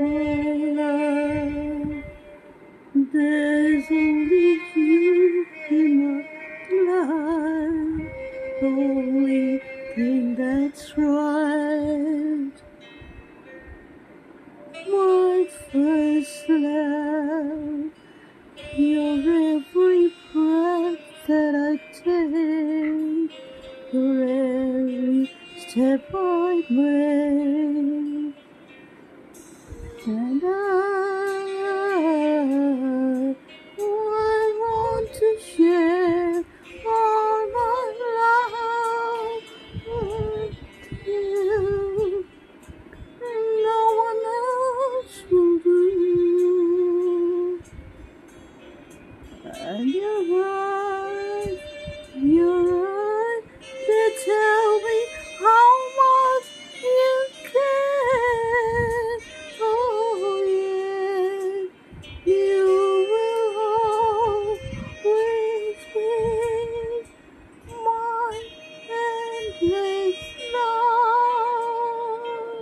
love. There's only you in my life, only thing that's right. My first love, your every breath that I take, your every step I make. and you're right.